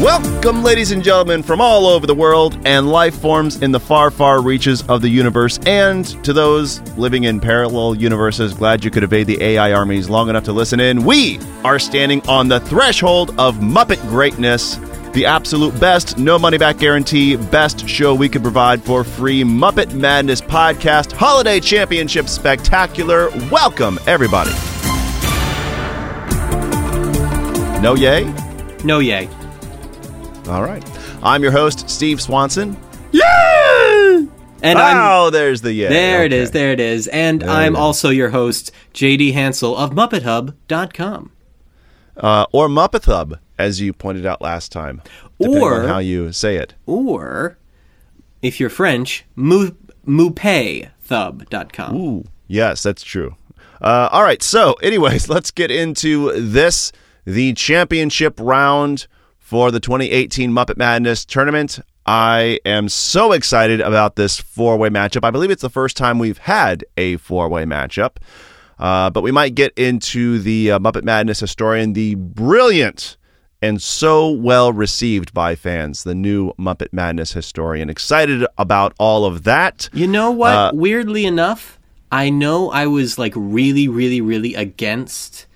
Welcome, ladies and gentlemen, from all over the world and life forms in the far, far reaches of the universe, and to those living in parallel universes, glad you could evade the AI armies long enough to listen in. We are standing on the threshold of Muppet greatness, the absolute best, no money back guarantee, best show we could provide for free Muppet Madness podcast holiday championship spectacular. Welcome, everybody. No yay? No yay. All right. I'm your host, Steve Swanson. Yeah! And I'm oh, there's the yeah. there it Okay. is, there it is. And There I'm it is. also your host, JD Hansel of MuppetHub.com. Uh, or MuppetHub, as you pointed out last time. Depending Or- on how you say it. Or if you're French, Mou- MoupeThub.com. Ooh, yes, that's true. Uh, all right. So, anyways, let's get into this the championship round for the 2018 Muppet Madness tournament. I am so excited about this four way matchup. I believe it's the first time we've had a four way matchup. Uh, but we might get into the uh, Muppet Madness historian, the brilliant and so well received by fans, the new Muppet Madness historian. Excited about all of that. You know what? Uh, Weirdly enough, I know I was like really, really, really against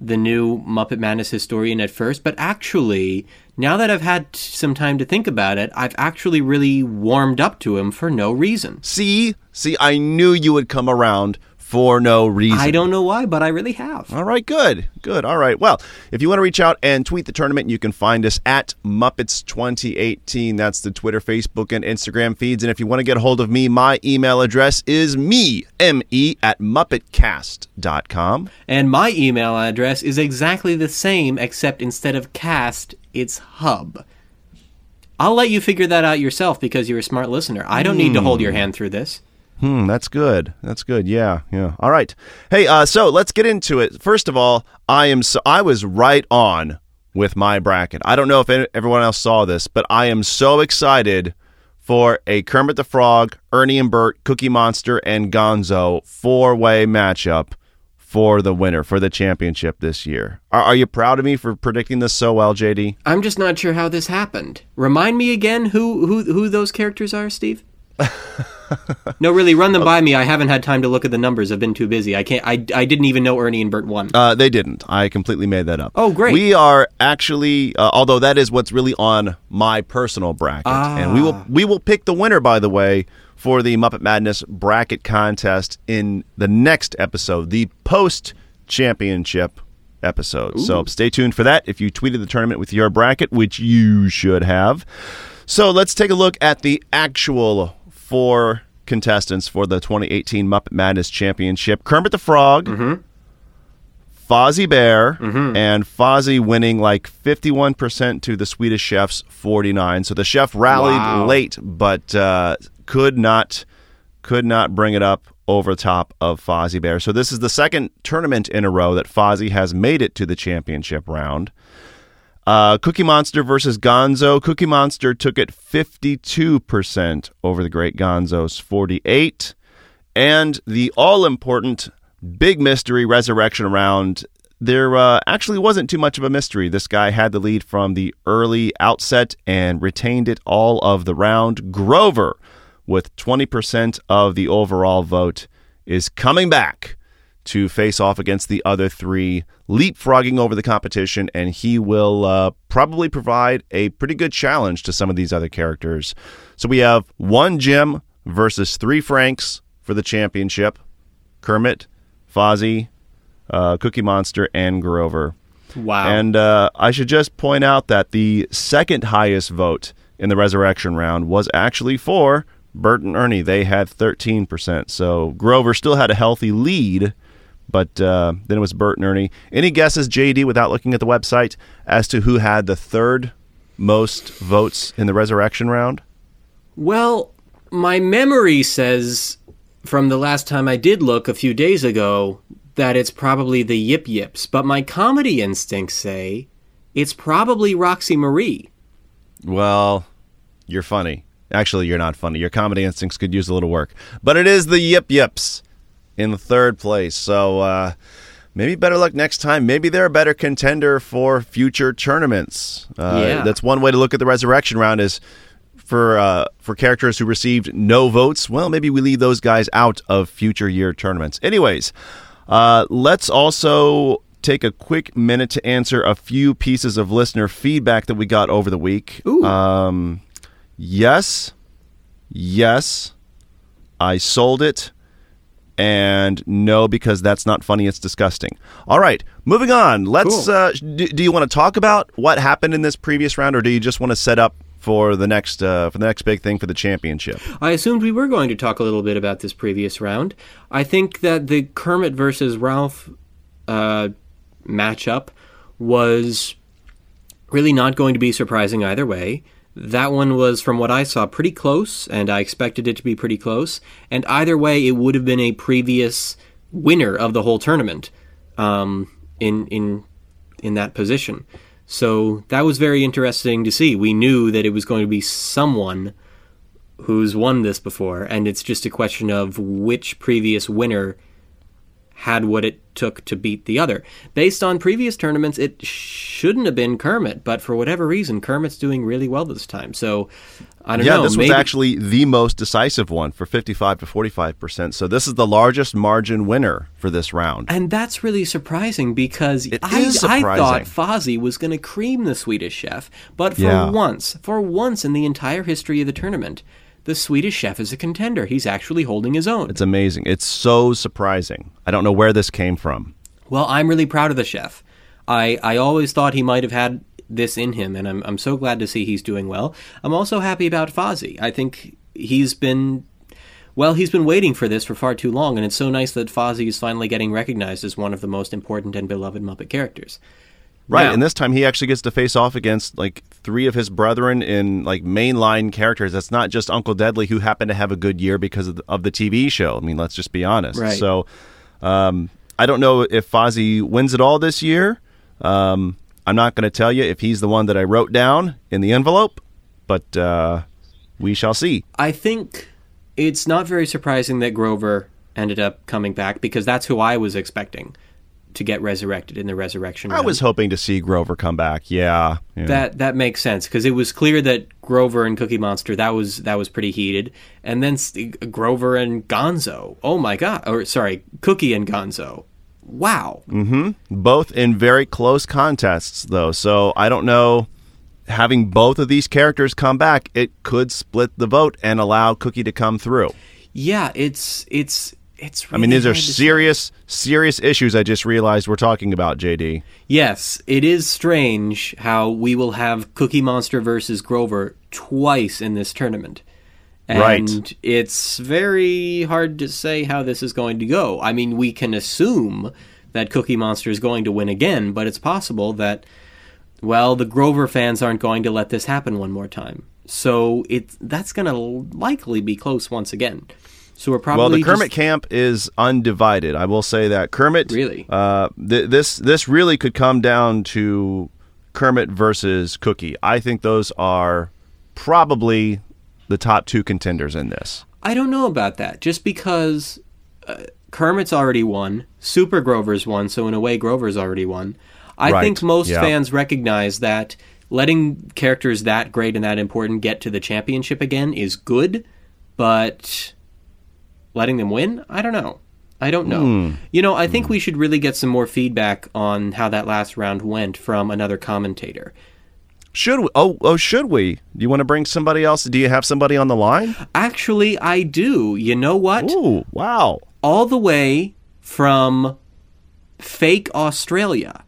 the new Muppet Madness historian at first, but actually, now that I've had some time to think about it, I've actually really warmed up to him for no reason. See, see, I knew you would come around for no reason. I don't know why, but I really have. All right, good, good. All right. Well, if you want to reach out and tweet the tournament, you can find us at Muppets 2018. That's the Twitter, Facebook, and Instagram feeds. And if you want to get a hold of me, my email address is me, M E, at MuppetCast.com. And my email address is exactly the same, except instead of cast, it's hub. I'll let you figure that out yourself because you're a smart listener. I don't need to hold your hmm. hand through this. Hmm, that's good. That's good. Yeah, yeah. All right. Hey, uh, so let's get into it. First of all, I am so I was right on with my bracket. I don't know if everyone else saw this, but I am so excited for a Kermit the Frog, Ernie and Bert, Cookie Monster, and Gonzo four-way matchup for the winner for the championship this year. Are, are you proud of me for predicting this so well, JD? I'm just not sure how this happened. Remind me again who who who those characters are, Steve? No, really, run them by me. I haven't had time to look at the numbers. I've been too busy. I can't. I, I didn't even know Ernie and Bert won. Uh, they didn't. I completely made that up. Oh, great. We are actually, uh, although that is what's really on my personal bracket, and we Ah. will we will pick the winner. By the way, for the Muppet Madness bracket contest in the next episode, the post championship episode. So stay tuned for that. If you tweeted the tournament with your bracket, which you should have. So let's take a look at the actual four contestants for the 2018 Muppet Madness Championship. Kermit the Frog. Fozzie Bear and Fozzie winning like 51% to the Swedish chef's 49. So the chef rallied Wow. late but uh, could not could not bring it up over top of Fozzie Bear. So this is the second tournament in a row that Fozzie has made it to the championship round. Uh, Cookie Monster versus Gonzo. Cookie Monster took it 52% over the Great Gonzo's 48. And the all important big mystery resurrection round. There uh, actually wasn't too much of a mystery. This guy had the lead from the early outset and retained it all of the round. Grover, with 20% of the overall vote, is coming back to face off against the other three, leapfrogging over the competition, and he will uh, probably provide a pretty good challenge to some of these other characters. So we have one Jim versus three Franks for the championship Kermit, Fozzie, uh, Cookie Monster, and Grover. wow. And uh, I should just point out that the second highest vote in the resurrection round was actually for Bert and Ernie. They had 13%. So Grover still had a healthy lead, but uh, then it was Bert and Ernie. Any guesses, JD, without looking at the website, as to who had the third most votes in the resurrection round? Well, my memory says from the last time I did look a few days ago that it's probably the Yip Yips, but my comedy instincts say it's probably Roxy Marie. Well, you're funny. Actually, you're not funny. Your comedy instincts could use a little work. But it is the Yip Yips in the third place. So, uh, maybe better luck next time. Maybe they're a better contender for future tournaments. Uh, Yeah. That's one way to look at the resurrection round is for uh, for characters who received no votes. Well, maybe we leave those guys out of future year tournaments. Anyways, uh, let's also take a quick minute to answer a few pieces of listener feedback that we got over the week. Ooh. Um, yes, yes, I sold it and no because that's not funny it's disgusting all right moving on let's Cool. uh, do, do you want to talk about what happened in this previous round or do you just want to set up for the next uh, for the next big thing for the championship I assumed we were going to talk a little bit about this previous round. I think that the Kermit versus Rowlf uh, matchup was really not going to be surprising either way. That one was, from what I saw, pretty close, and I expected it to be pretty close. And either way, it would have been a previous winner of the whole tournament um, in in in that position. So that was very interesting to see. We knew that it was going to be someone who's won this before, and it's just a question of which previous winner had what it took to beat the other. Based on previous tournaments, it shouldn't have been Kermit, but for whatever reason, Kermit's doing really well this time. So I don't yeah know. Yeah, this maybe, was actually the most decisive one for 55 to 45 percent so this is the largest margin winner for this round and that's really surprising because I, is I thought Fozzie was going to cream the Swedish chef, but for Yeah. once, for once in the entire history of the tournament, the Swedish chef is a contender. He's actually holding his own. it's amazing it's so surprising i don't know where this came from Well, I'm really proud of the chef. I, I always thought he might have had this in him, and I'm, I'm so glad to see he's doing well. I'm also happy about Fozzie. I think he's been, well, he's been waiting for this for far too long, and it's so nice that Fozzie is finally getting recognized as one of the most important and beloved Muppet characters. Right, Now- and this time he actually gets to face off against like three of his brethren in like mainline characters. That's not just Uncle Deadly, who happened to have a good year because of the, of the TV show. I mean, let's just be honest. Right. So, um, I don't know if Fozzie wins it all this year. Um, I'm not going to tell you if he's the one that I wrote down in the envelope, but uh, we shall see. I think it's not very surprising that Grover ended up coming back because that's who I was expecting to get resurrected in the resurrection. I was hoping to see Grover come back. Yeah, yeah. That that makes sense because it was clear that Grover and Cookie Monster that was that was pretty heated, and then Grover and Gonzo. Oh my god! Or sorry, Cookie and Gonzo. Wow. Mm-hmm. both in very close contests though so i don't know having both of these characters come back it could split the vote and allow cookie to come through Yeah, it's it's it's. i mean these are hard to say. serious serious issues i just realized we're talking about jd Yes, it is strange how we will have Cookie Monster versus Grover twice in this tournament. And Right. it's very hard to say how this is going to go. I mean, we can assume that Cookie Monster is going to win again, but it's possible that, well, the Grover fans aren't going to let this happen one more time. So it that's going to likely be close once again. So we're probably well the just- kermit camp is undivided i will say that kermit Really? uh, th- this this really could come down to kermit versus cookie i think those are probably the top two contenders in this I don't know about that. Just because uh, Kermit's already won, Super Grover's won, so in a way Grover's already won. I Right, think most yeah. fans recognize that letting characters that great and that important get to the championship again is good, but letting them win, I don't know. I don't know. Hmm. You know, I think we should really get some more feedback on how that last round went from another commentator. Should we? Oh, oh, should we? Do you want to bring somebody else? Do you have somebody on the line? Actually, I do. You know what? Ooh, wow. all the way from fake Australia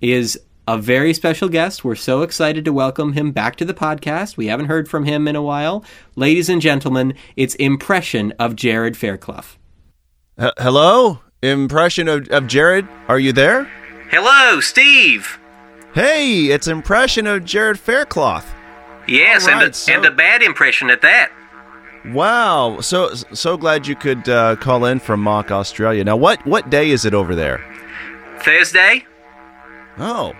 is a very special guest. We're so excited to welcome him back to the podcast. We haven't heard from him in a while. Ladies and gentlemen, it's Impression of Jared Fairclough. H- hello, impression of, of Jared. Are you there? Hello, Steve. Hey, it's impression of Jared Fairclough. Yes, All and, a, so- and a bad impression at that. Wow, so so glad you could uh, call in from Mock Australia. Now, what what day is it over there? Thursday? Oh,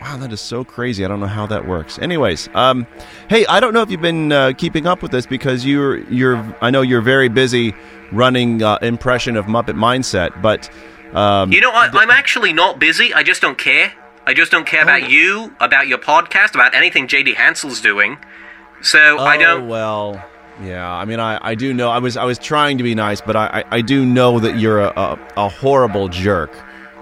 wow, that is so crazy. I don't know how that works. Anyways, um, hey, I don't know if you've been uh, keeping up with this because you're you're I know you're very busy running uh, impression of Muppet Mindset, but Um, You know, I, I'm actually not busy. I just don't care. I just don't care Oh. about you, about your podcast, about anything JD Hansel's doing. So I Oh, don't. well, yeah. I mean, I, I do know. I was I was trying to be nice, but I, I, I do know that you're a, a, a horrible jerk.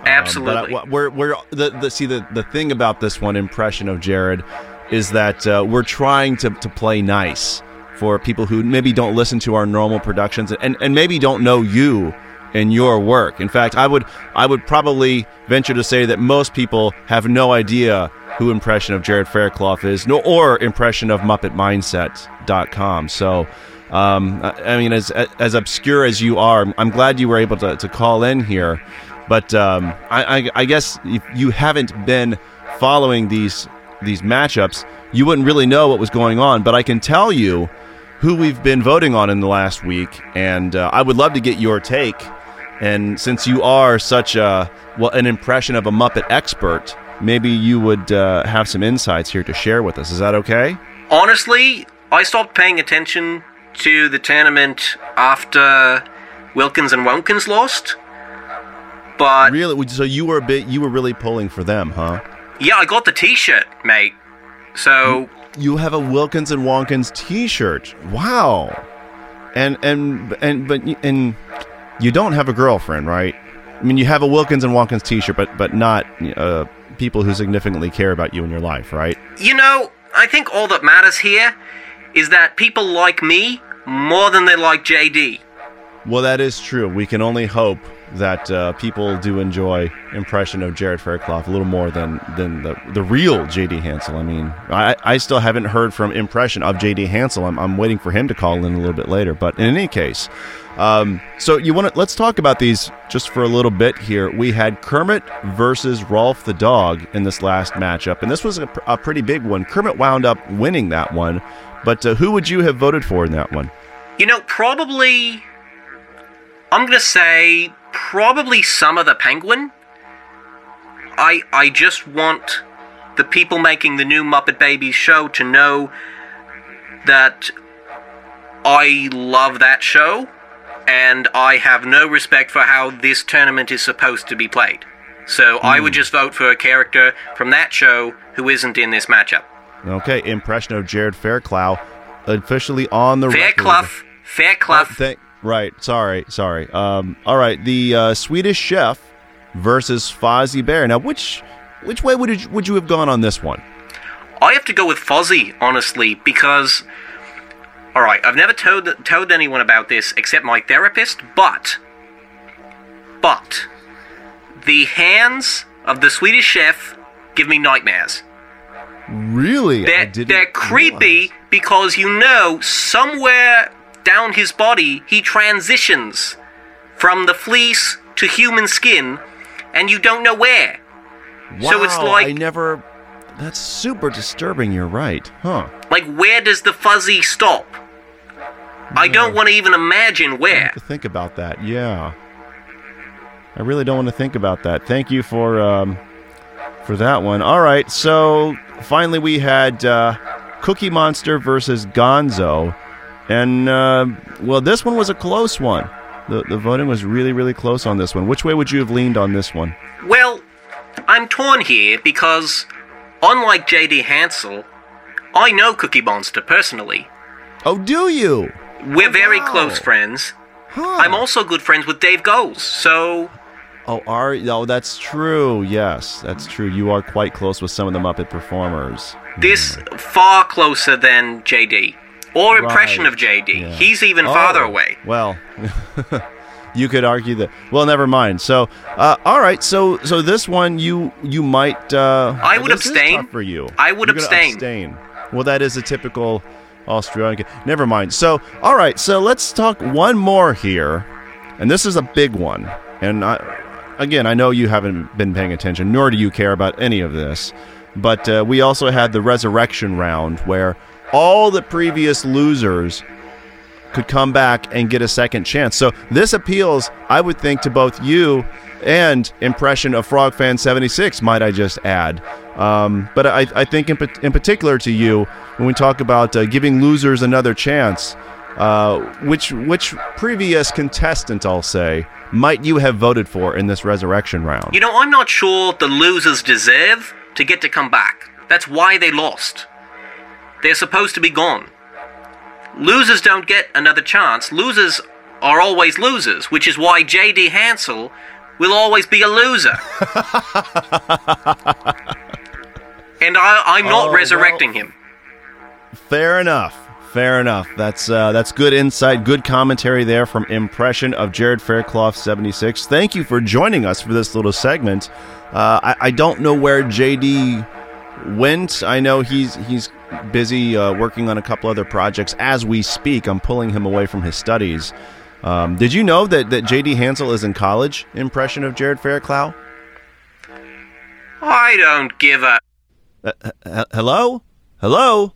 Um, Absolutely. but I, we're we're the, the see the the thing about this one impression of Jared is that uh, we're trying to to play nice for people who maybe don't listen to our normal productions and and maybe don't know you and your work. In fact, I would I would probably venture to say that most people have no idea who impression of Jared Fairclough is, nor or impression of MuppetMindset.com. So. Um, I I mean, as as obscure as you are, I'm glad you were able to, to call in here. But um, I, I, I guess if you haven't been following these these matchups, you wouldn't really know what was going on. But I can tell you who we've been voting on in the last week, and uh, I would love to get your take. And since you are such a well, an impression of a Muppet expert, maybe you would uh, have some insights here to share with us. Is that okay? Honestly, I stopped paying attention to the tournament after Wilkins and Wonkins lost. But Really? So you were a bit, you were really pulling for them, huh? yeah, I got the T-shirt, mate. So You have a Wilkins and Wonkins T-shirt. Wow. And and and but and you don't have a girlfriend, right? I mean, you have a Wilkins and Wonkins T-shirt, but but not uh, people who significantly care about you in your life, right? you know, I think all that matters here is that people like me more than they like JD. Well, that is true. We can only hope that uh, people do enjoy impression of Jared Fairclough a little more than than the the real JD Hansel. I mean, I, I still haven't heard from impression of JD Hansel. I'm, I'm waiting for him to call in a little bit later. But in any case, um, so you want to let's talk about these just for a little bit here. We had Kermit versus Rowlf the dog in this last matchup, and this was a, a pretty big one. Kermit wound up winning that one, but uh, who would you have voted for in that one? You know, probably. I'm gonna say probably some of the Penguin. I I just want the people making the new Muppet Babies show to know that I love that show, and I have no respect for how this tournament is supposed to be played. So I would hmm. just vote for a character from that show who isn't in this matchup. Okay, impression of Jared Fairclough officially on the record. Fairclough, Fairclough. Oh, thank- right, sorry, sorry. Um, all right, the uh, Swedish Chef versus Fozzie Bear. Now, which which way would you, would you have gone on this one? I have to go with Fozzie, honestly, because. Alright, I've never told, told anyone about this except my therapist, but. But. The hands of the Swedish chef give me nightmares. Really, They're, they're creepy realize. because you know, somewhere down his body, he transitions from the fleece to human skin, and you don't know where. Wow, so it's like- I never. That's super disturbing. You're right, huh? Like, where does the fuzzy stop? I don't want to even imagine I where. have to think about that. Yeah, I really don't want to think about that. Thank you for um, for that one. All right, so finally we had uh, Cookie Monster versus Gonzo, and uh, well, this one was a close one. The the voting was really really close on this one. Which way would you have leaned on this one? Well, I'm torn here because, unlike J.D. Hansel, I know Cookie Monster personally. Oh, do you? We're very wow. close friends. Huh. I'm also good friends with Dave Goelz, so Oh, are oh that's true. Yes, that's true. You are quite close with some of the Muppet performers. this far closer than J.D. Or impression Right. of J.D. Yeah. He's even Oh, farther away. Well, you could argue that. Well, never mind. So, uh, all right. So, so this one you you might. Uh, I would abstain. for you. I would You're abstain. abstain. Well, that is a typical Australian. Never mind. So, all right. So let's talk one more here, and this is a big one. And I, again, I know you haven't been paying attention, nor do you care about any of this. But uh, we also had the resurrection round where all the previous losers could come back and get a second chance. So this appeals, I would think, to both you and impression of Frog Fan 76, might I just add. Um, but I, I think in, in particular to you, when we talk about uh, giving losers another chance, uh, which which previous contestant, I'll say, might you have voted for in this resurrection round? You know, I'm not sure the losers deserve to get to come back. That's why they lost. They're supposed to be gone. Losers don't get another chance. Losers are always losers, which is why J.D. Hansel will always be a loser. and I, I'm not Oh, well. resurrecting him. Fair enough. Fair enough. That's uh, that's good insight, good commentary there from impression of Jared Faircloth seventy six. Thank you for joining us for this little segment. Uh, I, I don't know where JD went. I know he's he's busy uh, working on a couple other projects as we speak. I'm pulling him away from his studies. Um, did you know that, that JD Hansel is in college? Impression of Jared Fairclough. I don't give a. H- hello, hello,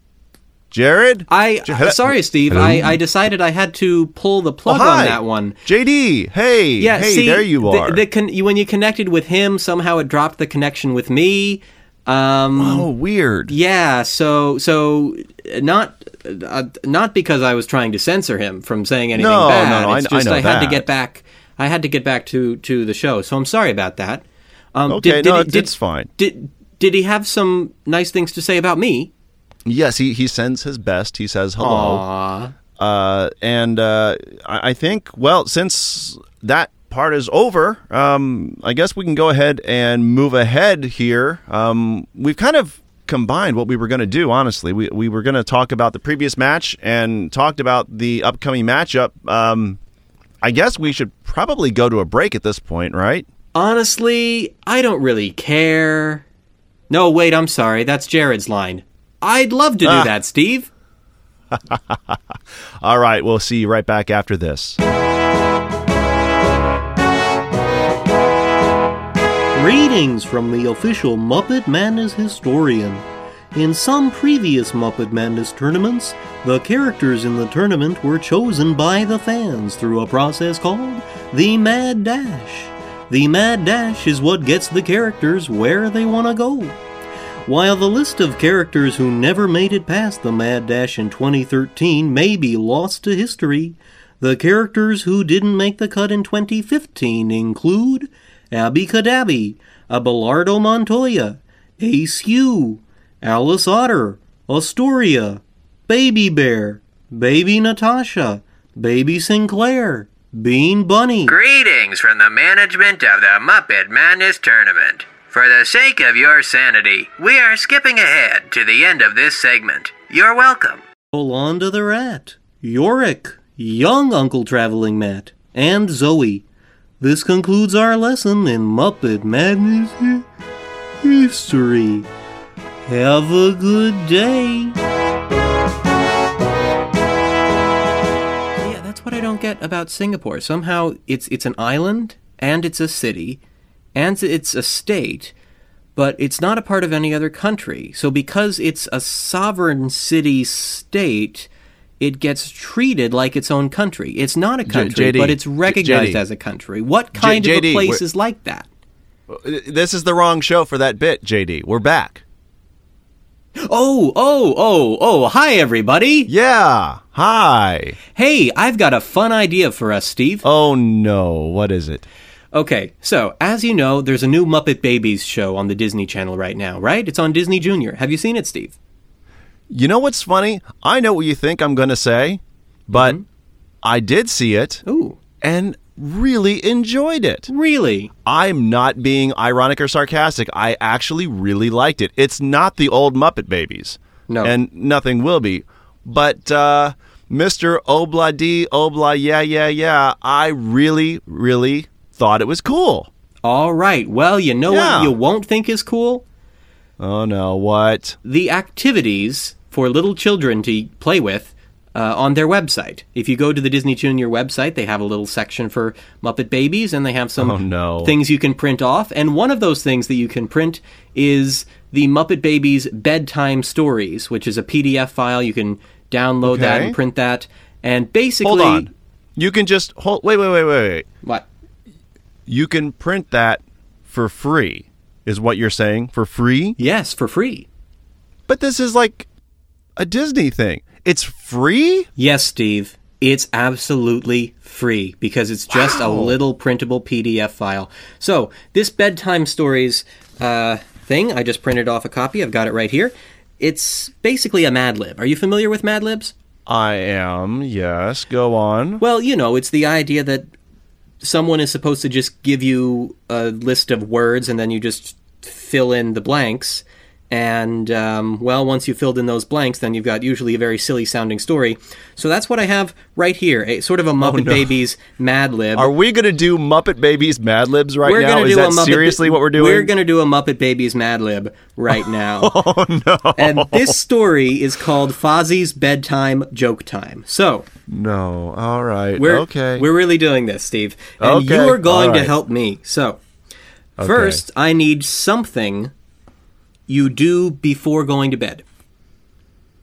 Jared. I J- uh, sorry, Steve. I, I decided I had to pull the plug Oh, on that one. JD, hey, Yeah, hey, see, there you are. The, con- when you connected with him, somehow it dropped the connection with me. Um, oh, weird. Yeah, so so not uh, not because I was trying to censor him from saying anything No, bad. no, no, I- It's I just know had to get back. I had to get back to to the show, so I'm sorry about that. Um, Okay, no, he- it's- it's fine. Did did he have some nice things to say about me? Yes, he, he sends his best. He says hello. Aw. Uh, and uh, I, I think, well, since that part is over, um, I guess we can go ahead and move ahead here. Um, we've kind of combined what we were going to do, honestly. We, we were going to talk about the previous match and talked about the upcoming matchup. Um, I guess we should probably go to a break at this point, right? Honestly, I don't really care. No, wait, I'm sorry. That's Jared's line. I'd love to do Ah. that, Steve. All right, we'll see you right back after this. Greetings from the official Muppet Madness historian. In some previous Muppet Madness tournaments, the characters in the tournament were chosen by the fans through a process called the Mad Dash. The Mad Dash is what gets the characters where they want to go. While the list of characters who never made it past the Mad Dash in 2013 may be lost to history, the characters who didn't make the cut in 2015 include Abby Cadabby, Abelardo Montoya, Ace Hugh, Alice Otter, Astoria, Baby Bear, Baby Natasha, Baby Sinclair, Bean Bunny. Greetings from the management of the Muppet Madness Tournament. For the sake of your sanity, we are skipping ahead to the end of this segment. You're welcome. Yolanda the Rat, Yorick, Young Uncle Traveling Matt, and Zoe. This concludes our lesson in Muppet Madness history. Have a good day. Yeah, that's what I don't get about Singapore. Somehow it's it's an island and it's a city and it's a state, but it's not a part of any other country. So because it's a sovereign city state, it gets treated like its own country. It's not a country, JD, but it's recognized JD. as a country. What kind of JD, a place is like that? This is the wrong show for that bit, JD. We're back. Oh, oh, oh, oh, hi everybody. Yeah. Hi. Hey, I've got a fun idea for us, Steve. Oh no, what is it? Okay, so as you know, there's a new Muppet Babies show on the Disney Channel right now, right? It's on Disney Junior. Have you seen it, Steve? You know what's funny? I know what you think I'm going to say, but I did see it Ooh, and really enjoyed it. really? I'm not being ironic or sarcastic. I actually really liked it. It's not the old Muppet Babies. No. And nothing will be. But uh, Mr. Obla D, Obla, yeah, yeah, yeah, I really, really thought it was cool. All right. Well, you know Yeah. what you won't think is cool? Oh no, what? The activities for little children to play with uh, on their website. If you go to the Disney Junior website, they have a little section for Muppet Babies, and they have some Oh, no. things you can print off. And one of those things that you can print is the Muppet Babies bedtime stories, which is a PDF file. You can download that and print that. And basically, Hold on. You can just hold. Wait, wait, wait, wait, wait. what? You can print that for free, is what you're saying? For free? Yes, for free. But this is like a Disney thing. It's free? Yes, Steve. It's absolutely free because it's just a little printable PDF file. So, this bedtime stories uh, thing, I just printed off a copy. I've got it right here. It's basically a Mad Lib. Are you familiar with Mad Libs? I am. Yes. Go on. Well, you know, it's the idea that someone is supposed to just give you a list of words and then you just fill in the blanks. And, um, well, once you've filled in those blanks, then you've got usually a very silly sounding story. So that's what I have right here a sort of a Muppet Babies Mad Lib. Are we going to do Muppet Babies Mad Libs right we're now? Is that Muppet seriously what we're doing? We're going to do a Muppet Babies Mad Lib right now. oh no. and this story is called Fozzie's Bedtime Joke Time. So, no. All right. We're, okay. We're really doing this, Steve. And Okay, you are going all to help me. So, first, I need something you do before going to bed.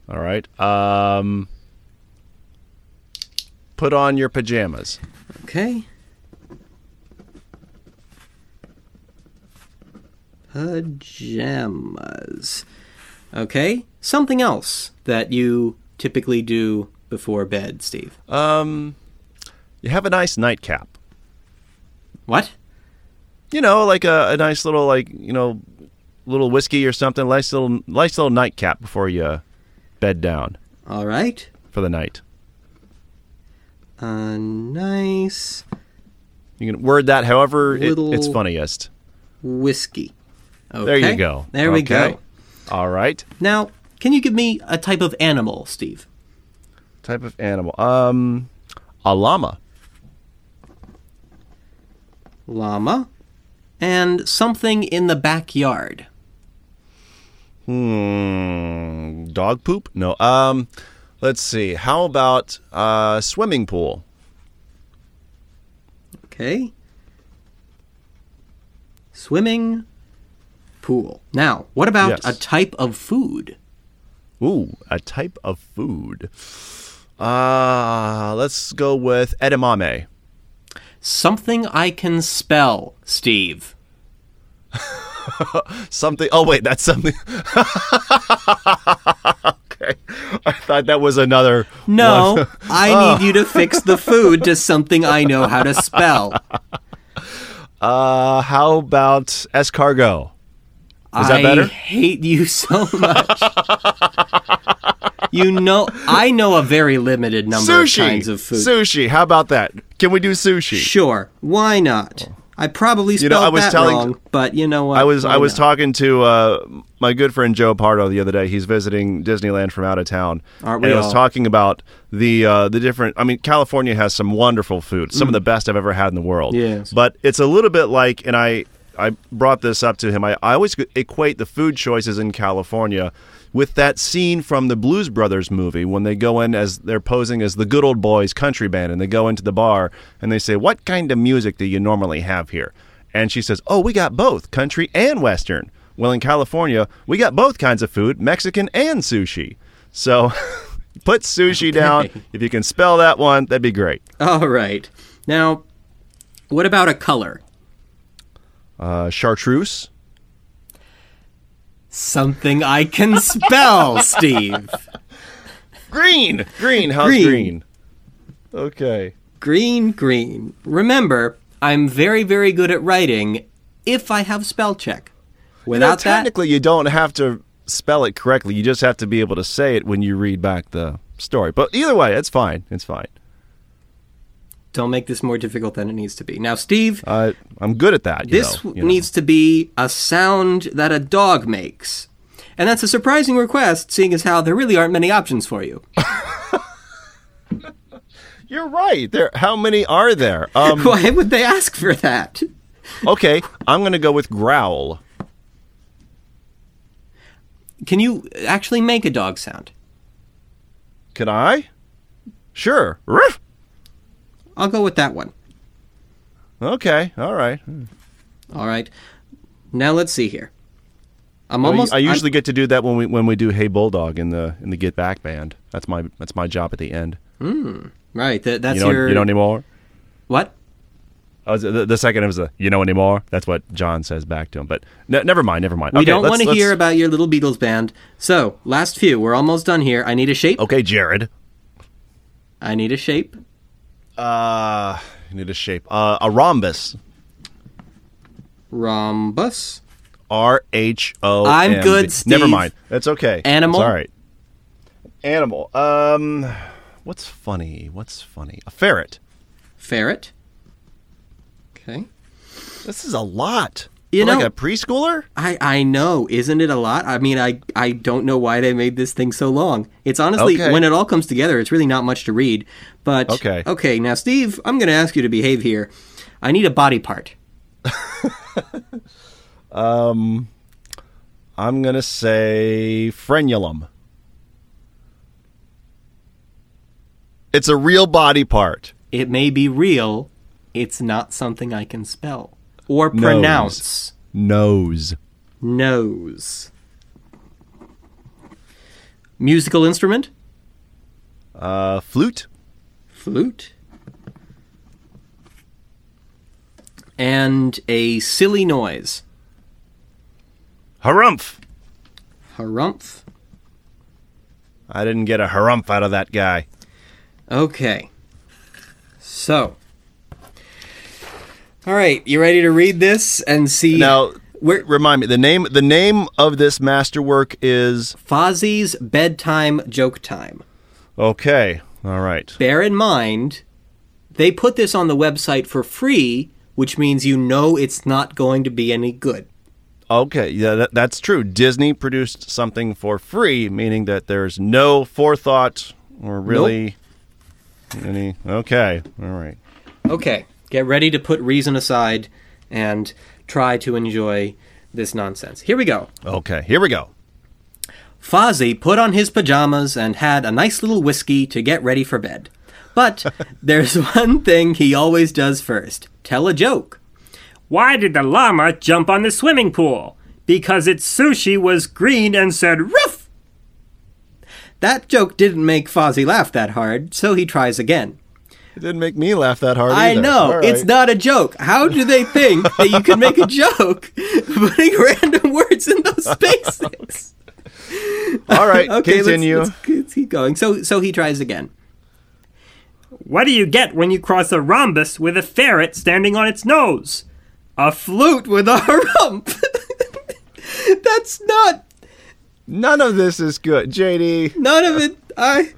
All right. Um Put on your pajamas. Okay. Pajamas. Okay. Something else that you typically do before bed, Steve. Um you have a nice nightcap. What? You know, like a, a nice little like, you know, little whiskey or something, nice little nice little nightcap before you bed down All right. for the night. A nice You can word that however it, it's funniest. whiskey. Okay. There you go. There we Okay. go. All right. Now, can you give me a type of animal, Steve? Type of animal. Um a llama. Llama. And something in the backyard. Hmm. Dog poop? No. Um. Let's see. How about uh swimming pool? Okay. Swimming pool. Now, what about Yes. a type of food? Ooh, a type of food. Uh let's go with edamame. Something I can spell, Steve. Something. Oh wait, that's something. okay, I thought that was another. No. I need you to fix the food to something I know how to spell. Uh, how about escargot? Is that I better? I hate you so much. you know, I know a very limited number Sushi. of kinds of food. Sushi. How about that? Can we do sushi? Sure, why not? I probably spelled know, I was that telling- wrong, but you know what? I was Why I was talking to uh, my good friend Joe Pardo the other day. He's visiting Disneyland from out of town, Aren't and we I was all? talking about the uh, the different. I mean, California has some wonderful food, some of the best I've ever had in the world. Mm. Yes. but it's a little bit like, and I I brought this up to him. I, I always equate the food choices in California with that scene from the Blues Brothers movie when they go in as they're posing as the Good Old Boys country band, and they go into the bar and they say, "What kind of music do you normally have here?" And she says, "Oh, we got both, country and western." Well, in California, we got both kinds of food, Mexican and sushi. So, put sushi down. If you can spell that one, that'd be great. All right. Now, what about a color? Uh, chartreuse. Something I can spell, Steve. Green. Green. How's Green. green? Okay. Green, green. Remember, I'm very, very good at writing if I have spell check. You know, Without that, technically, you don't have to spell it correctly. You just have to be able to say it when you read back the story. But either way, it's fine. It's fine. Don't make this more difficult than it needs to be. Now, Steve, Uh, I'm good at that. you this know, you know. needs to be a sound that a dog makes. And that's a surprising request, seeing as how there really aren't many options for you. You're right. There. How many are there? Um, Why would they ask for that? okay, I'm going to go with growl. Can you actually make a dog sound? Can I? Sure. Ruff. I'll go with that one. Okay. All right. Hmm. All right. Now let's see here. I'm almost. I usually get to do that when we when we do Hey Bulldog in the in the Get Back band. That's my that's my job at the end. I'm- right. That, that's You know your. you know anymore. what? Oh, the, the second was a you know anymore. That's what John says back to him. But ne- never mind, never mind. We Okay, don't want to hear about your little Beatles band. So, last few. We're almost done here. I need a shape. Okay, Jared. I need a shape. Uh, you need a shape. Uh, a rhombus. Rhombus. R H O. I'm good, Steve. Never mind. That's okay. Animal? It's all right. Animal. Um, what's funny? What's funny? A ferret. Ferret. Okay. This is a lot. You For like know- a preschooler. I, I know, isn't it a lot? I mean, I, I don't know why they made this thing so long. It's honestly, Okay. when it all comes together, it's really not much to read. But Okay. okay. Now, Steve, I'm going to ask you to behave here. I need a body part. um, I'm gonna say frenulum. It's a real body part. It may be real. It's not something I can spell or Nose. pronounce. Nose. Nose. Musical instrument? Uh, flute. Flute. And a silly noise. Harumph. Harumph. I didn't get a harumph out of that guy. Okay. So. All right, you ready to read this and see Now, where remind me the name. The name of this masterwork is Fozzie's bedtime joke time. okay. All right. Bear in mind, they put this on the website for free, which means you know it's not going to be any good. Okay, yeah, that, that's true. Disney produced something for free, meaning that there's no forethought or really any. Okay, all right. Okay, get ready to put reason aside and try to enjoy this nonsense. Here we go. Okay, here we go. Fozzie put on his pajamas and had a nice little whiskey to get ready for bed. But there's one thing he always does first tell a joke. Why did the llama jump on the swimming pool? Because its sushi was green and said roof. That joke didn't make Fozzie laugh that hard, so he tries again. It didn't make me laugh that hard. I either. know, All right. it's not a joke. How do they think that you can make a joke putting random words in those spaces? All right, okay, let's- continue. Let's, let's keep going. So, so he tries again. What do you get when you cross a rhombus with a ferret standing on its nose? A flute with a rump. That's not None of this is good, JD. none of it. I.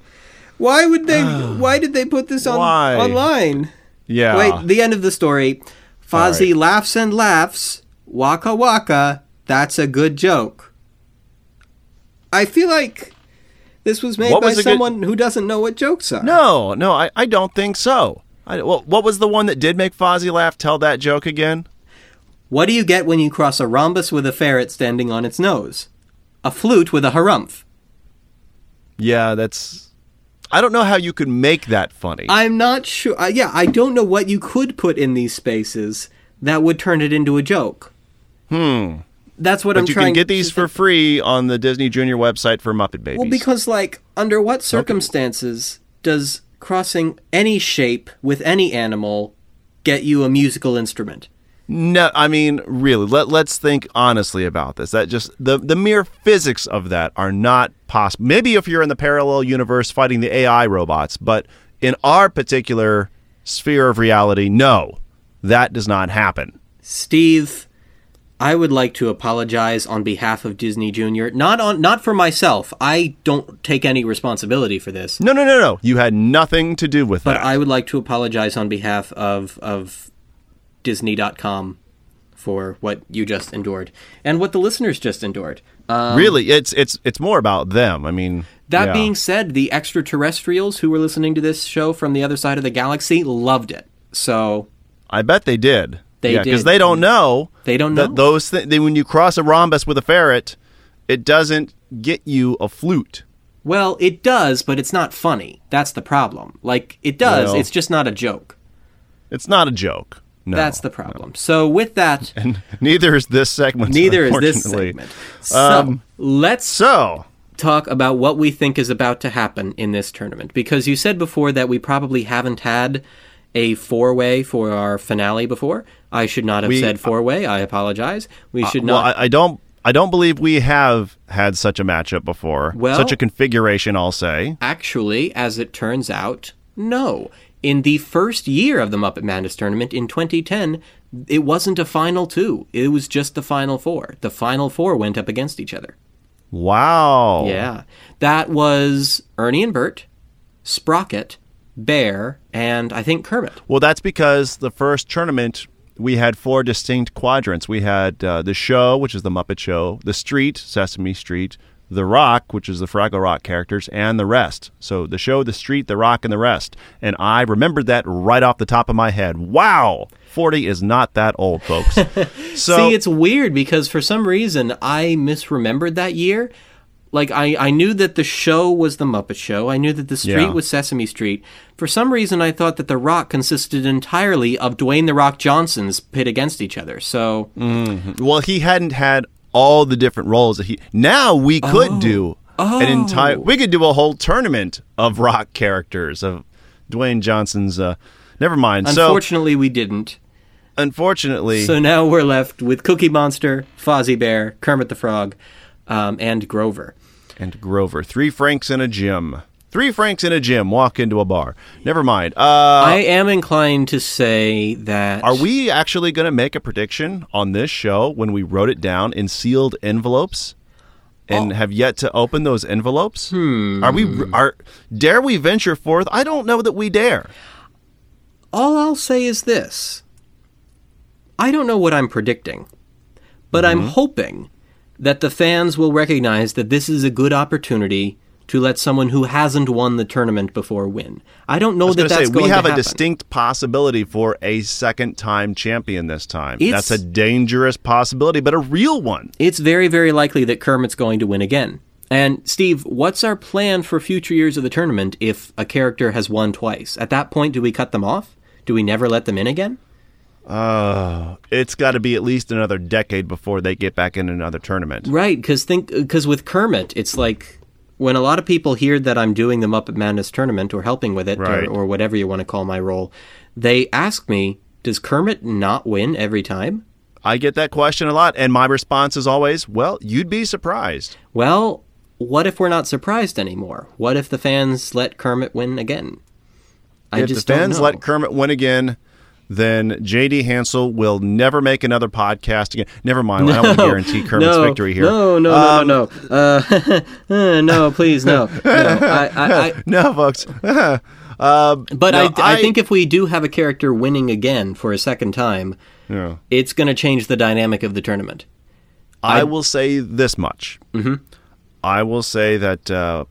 Why would they? Ah. why did they put this on Why? online? Yeah. Wait, the end of the story. Fozzie right. laughs and laughs. Waka waka. That's a good joke. I feel like this was made What by was a good- someone who doesn't know what jokes are. no, no, I, I don't think so. I, well, what was the one that did make Fozzie laugh? Tell that joke again. What do you get when you cross a rhombus with a ferret standing on its nose? A flute with a harumph. Yeah, that's. I don't know how you could make that funny. I'm not sure. Uh, yeah, I don't know what you could put in these spaces that would turn it into a joke. hmm. That's what I'm trying. But you can get these for free on the Disney Junior website for Muppet Babies. Well, because like under what circumstances does crossing any shape with any animal get you a musical instrument? No, I mean, really. Let Let's think honestly about this. That just the the mere physics of that are not possible. Maybe if you're in the parallel universe fighting the AI robots, but in our particular sphere of reality, no, that does not happen. Steve, I would like to apologize on behalf of Disney Junior. Not on not for myself. I don't take any responsibility for this. No, no, no, no. You had nothing to do with But that. But I would like to apologize on behalf of of Disney.com for what you just endured and what the listeners just endured. Um, really, it's it's it's more about them. I mean, that yeah. being said, the extraterrestrials who were listening to this show from the other side of the galaxy loved it. So I bet they did. They yeah, because they don't know. They don't that know. those thi- they, when you cross a rhombus with a ferret, it doesn't get you a flute. well, it does, but it's not funny. That's the problem. Like it does, Well- it's just not a joke. It's not a joke. No, That's the problem. So with that, And neither is this segment. neither is this segment. So Um, let's So, talk about what we think is about to happen in this tournament because you said before that we probably haven't had a four way for our finale before. I should not have We- said four way. I apologize. We should well, not. I, I don't. I don't believe we have had such a matchup before. Well- such a configuration, I'll say. Actually, as it turns out, No. In the first year of the Muppet Madness tournament in 2010, it wasn't a final two. It was just the final four. The final four went up against each other. Wow. Yeah. That was Ernie and Bert, Sprocket, Bear, and I think Kermit. Well, that's because the first tournament we had four distinct quadrants. We had uh, the show, which is the Muppet Show, the street, Sesame Street, the rock, which is the Fraggle Rock characters, and the rest. So the show, the street, the rock, and the rest. And I remembered that right off the top of my head. Wow, forty is not that old, folks. So See, it's weird because for some reason I misremembered that year. Like I, I knew that the show was the Muppet Show. I knew that the street Yeah. was Sesame Street. For some reason, I thought that the Rock consisted entirely of Dwayne the Rock Johnsons pit against each other. So mm-hmm. well, he hadn't had all the different roles that he. Now we could do an entire. We could do a whole tournament of rock characters of Dwayne Johnson's. Uh, never mind. So unfortunately, we didn't. unfortunately, So now we're left with Cookie Monster, Fozzie Bear, Kermit the Frog, um, and Grover. and Grover, three Franks in a gym. Three Franks in a gym. Walk into a bar. Never mind. Uh, I am inclined to say that. Are we actually going to make a prediction on this show when we wrote it down in sealed envelopes and have yet to open those envelopes? Hmm. Are we are dare we venture forth? I don't know that we dare. All I'll say is this I don't know what I'm predicting, but I'm Mm-hmm. hoping that the fans will recognize that this is a good opportunity to let someone who hasn't won the tournament before win. I don't know I that going to that's say we have a distinct possibility for a second time champion this time. It's- That's a dangerous possibility, but a real one. It's very, very likely that Kermit's going to win again. And Steve, what's our plan for future years of the tournament if a character has won twice? At that point, do we cut them off? Do we never let them in again? Uh, it's got to be at least another decade before they get back in another tournament. Right, because think because with Kermit, it's like when a lot of people hear that I'm doing the Muppet Madness tournament or helping with it Right. or, or whatever you want to call my role, they ask me, "Does Kermit not win every time?" I get that question a lot, and my response is always, "Well, you'd be surprised." Well, what if we're not surprised anymore? What if the fans let Kermit win again? I if just the fans let Kermit win again, then JD Hansel will never make another podcast again. Never mind. I don't want to guarantee Kermit's no, victory here. No, no, Um, no, no, no. Uh, uh, no, please, no. no. I, I, I, No, folks. um, but no, I, I think if we do have a character winning again for a second time, Yeah. it's going to change the dynamic of the tournament. I, will say this much. Mm-hmm. I will say that uh,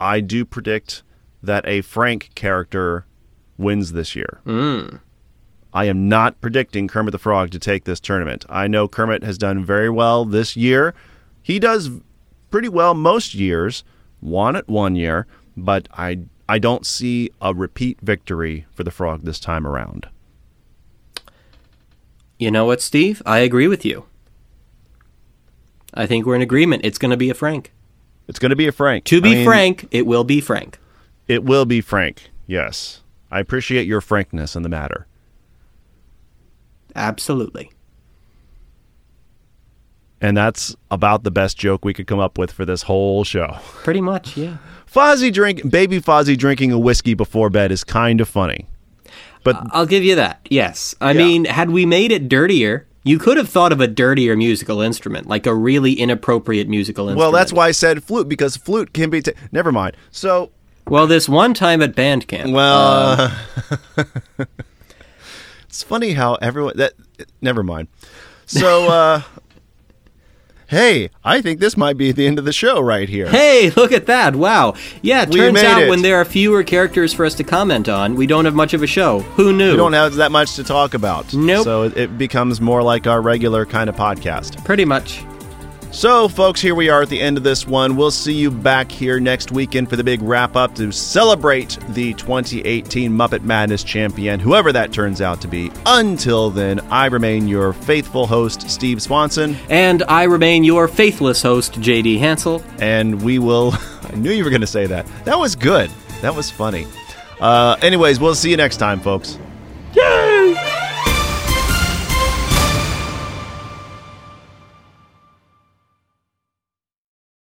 I do predict that a Frank character wins this year. Mm. I am not predicting Kermit the Frog to take this tournament. I know Kermit has done very well this year. He does pretty well most years, won it one year, but I I don't see a repeat victory for the Frog this time around. You know what, Steve? I agree with you. I think we're in agreement. It's going to be a Frank. It's going to be a Frank. To be I mean, frank, it will be Frank. It will be Frank. Yes. I appreciate your frankness in the matter. Absolutely. And that's about the best joke we could come up with for this whole show. Pretty much, yeah. Fozzie drink baby Fozzie drinking a whiskey before bed is kind of funny. But uh, I'll give you that. Yes. I Yeah. mean, had we made it dirtier, you could have thought of a dirtier musical instrument, like a really inappropriate musical instrument. well, that's why I said flute because flute can be. ta Never mind. So, Well, this one time at band camp. well, um, it's funny how everyone that. Never mind. So, uh, hey, I think this might be the end of the show right here. Hey, look at that. Wow. Yeah, it We turns out it. when there are fewer characters for us to comment on, we don't have much of a show. Who knew? We don't have that much to talk about. Nope. So it, it becomes more like our regular kind of podcast. Pretty much. So, folks, here we are at the end of this one. We'll see you back here next weekend for the big wrap up to celebrate the 2018 Muppet Madness champion, whoever that turns out to be. Until then, I remain your faithful host, Steve Swanson, And I remain your faithless host, JD Hansel. and we will. I knew you were going to say that. That was good. That was funny. Uh, anyways, we'll see you next time, folks.